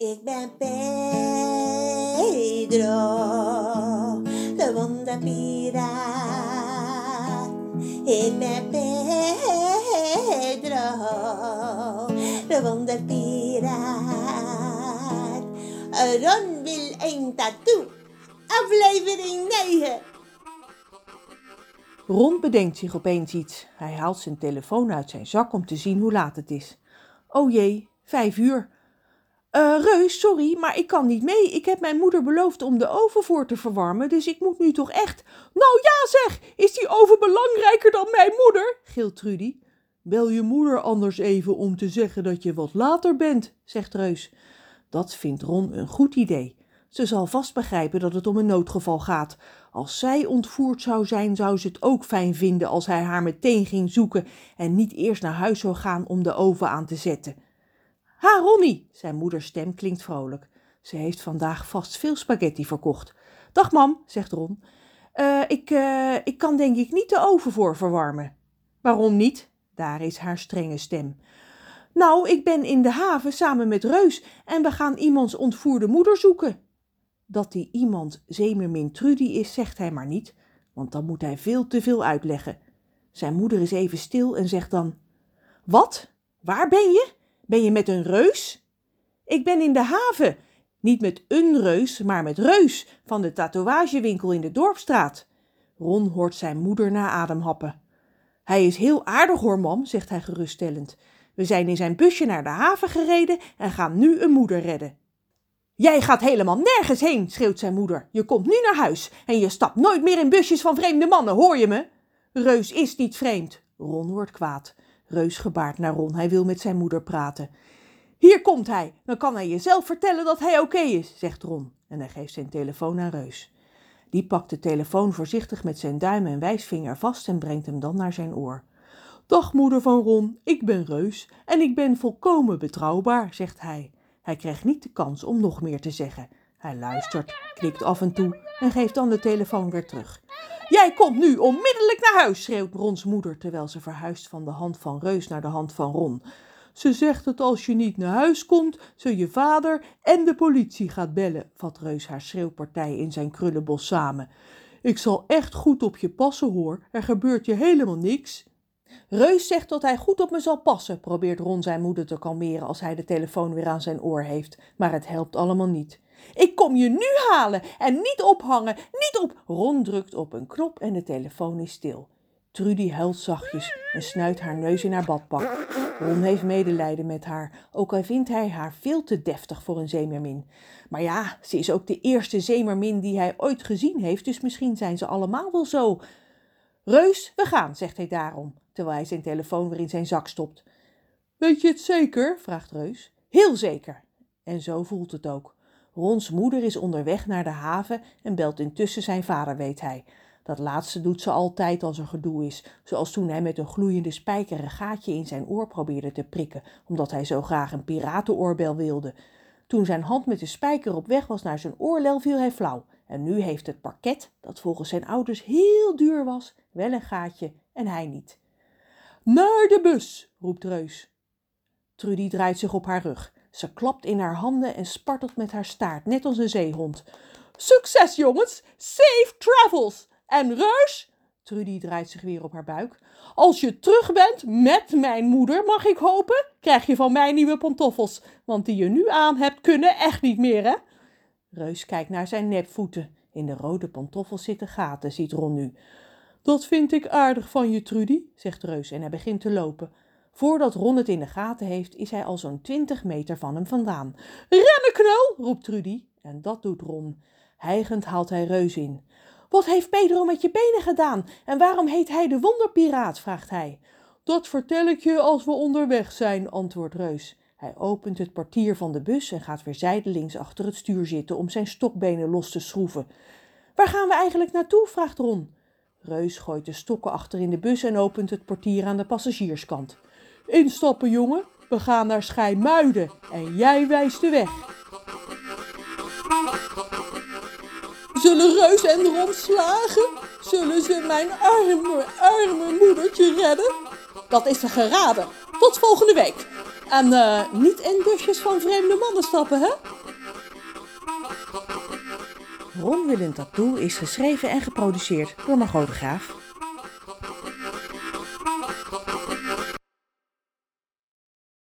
Ik ben Pedro, de wonderpiraat. Ik ben Pedro, de wonderpiraat. Ron wil een tattoo, aflevering 9. Ron bedenkt zich opeens iets. Hij haalt zijn telefoon uit zijn zak om te zien hoe laat het is. O jee, vijf uur. Eh, Reus, sorry, maar ik kan niet mee. Ik heb mijn moeder beloofd om de oven voor te verwarmen, dus ik moet nu toch echt... Nou ja zeg, is die oven belangrijker dan mijn moeder? gilt Trudy. Bel je moeder anders even om te zeggen dat je wat later bent, zegt Reus. Dat vindt Ron een goed idee. Ze zal vast begrijpen dat het om een noodgeval gaat. Als zij ontvoerd zou zijn, zou ze het ook fijn vinden als hij haar meteen ging zoeken en niet eerst naar huis zou gaan om de oven aan te zetten. Ha, Ronnie, zijn moeders stem klinkt vrolijk. Ze heeft vandaag vast veel spaghetti verkocht. Dag, mam, zegt Ron. Uh, ik, uh, ik kan denk ik niet de oven voor verwarmen. Waarom niet? Daar is haar strenge stem. Nou, ik ben in de haven samen met Reus en we gaan iemands ontvoerde moeder zoeken. Dat die iemand zeemermin Trudy is, zegt hij maar niet, want dan moet hij veel te veel uitleggen. Zijn moeder is even stil en zegt dan: Wat? Waar ben je? Ben je met een reus? Ik ben in de haven. Niet met een reus, maar met Reus van de tatoeagewinkel in de Dorpstraat. Ron hoort zijn moeder na adem happen. Hij is heel aardig hoor, mam, zegt hij geruststellend. We zijn in zijn busje naar de haven gereden en gaan nu een moeder redden. Jij gaat helemaal nergens heen, schreeuwt zijn moeder. Je komt nu naar huis en je stapt nooit meer in busjes van vreemde mannen, hoor je me? Reus is niet vreemd. Ron wordt kwaad. Reus gebaart naar Ron. Hij wil met zijn moeder praten. Hier komt hij. Dan kan hij je zelf vertellen dat hij oké is, zegt Ron. En hij geeft zijn telefoon aan Reus. Die pakt de telefoon voorzichtig met zijn duim en wijsvinger vast en brengt hem dan naar zijn oor. Dag moeder van Ron, ik ben Reus en ik ben volkomen betrouwbaar, zegt hij. Hij krijgt niet de kans om nog meer te zeggen. Hij luistert, knikt af en toe en geeft dan de telefoon weer terug. Jij komt nu onmiddellijk naar huis, schreeuwt Rons moeder terwijl ze verhuist van de hand van Reus naar de hand van Ron. Ze zegt dat als je niet naar huis komt, ze je vader en de politie gaat bellen, vat Reus haar schreeuwpartij in zijn krullenbos samen. Ik zal echt goed op je passen hoor, er gebeurt je helemaal niks. Reus zegt dat hij goed op me zal passen, probeert Ron zijn moeder te kalmeren als hij de telefoon weer aan zijn oor heeft, maar het helpt allemaal niet. Ik kom je nu halen en niet ophangen, niet op. Ron drukt op een knop en de telefoon is stil. Trudy huilt zachtjes en snuit haar neus in haar badpak. Ron heeft medelijden met haar, ook al vindt hij haar veel te deftig voor een zeemermin. Maar ja, ze is ook de eerste zeemermin die hij ooit gezien heeft, dus misschien zijn ze allemaal wel zo. Reus, we gaan, zegt hij daarom, terwijl hij zijn telefoon weer in zijn zak stopt. Weet je het zeker? vraagt Reus. Heel zeker. En zo voelt het ook. Rons moeder is onderweg naar de haven en belt intussen zijn vader, weet hij. Dat laatste doet ze altijd als er gedoe is, zoals toen hij met een gloeiende spijker een gaatje in zijn oor probeerde te prikken, omdat hij zo graag een piratenoorbel wilde. Toen zijn hand met de spijker op weg was naar zijn oorlel, viel hij flauw. En nu heeft het parket, dat volgens zijn ouders heel duur was, wel een gaatje en hij niet. Naar de bus, roept Reus. Trudy draait zich op haar rug. Ze klapt in haar handen en spartelt met haar staart, net als een zeehond. Succes, jongens! Safe travels! En Reus, Trudy draait zich weer op haar buik. Als je terug bent met mijn moeder, mag ik hopen, krijg je van mij nieuwe pantoffels. Want die je nu aan hebt, kunnen echt niet meer, hè? Reus kijkt naar zijn nepvoeten. In de rode pantoffels zitten gaten, ziet Ron nu. Dat vind ik aardig van je, Trudy, zegt Reus en hij begint te lopen. Voordat Ron het in de gaten heeft, is hij al zo'n twintig meter van hem vandaan. Rennen, knul, roept Trudy. En dat doet Ron. Hijgend haalt hij Reus in. Wat heeft Pedro met je benen gedaan? En waarom heet hij de wonderpiraat? vraagt hij. Dat vertel ik je als we onderweg zijn, antwoordt Reus. Hij opent het portier van de bus en gaat weer zijdelings achter het stuur zitten om zijn stokbenen los te schroeven. Waar gaan we eigenlijk naartoe? vraagt Ron. Reus gooit de stokken achter in de bus en opent het portier aan de passagierskant. Instappen, jongen. We gaan naar Schijmuiden en jij wijst de weg. Zullen Reus en Ron slagen? Zullen ze mijn arme, arme moedertje redden? Dat is een geraden. Tot volgende week. En eh, niet in busjes van vreemde mannen stappen, hè? Ron Willem Tattoo is geschreven en geproduceerd door Margot de Graaf.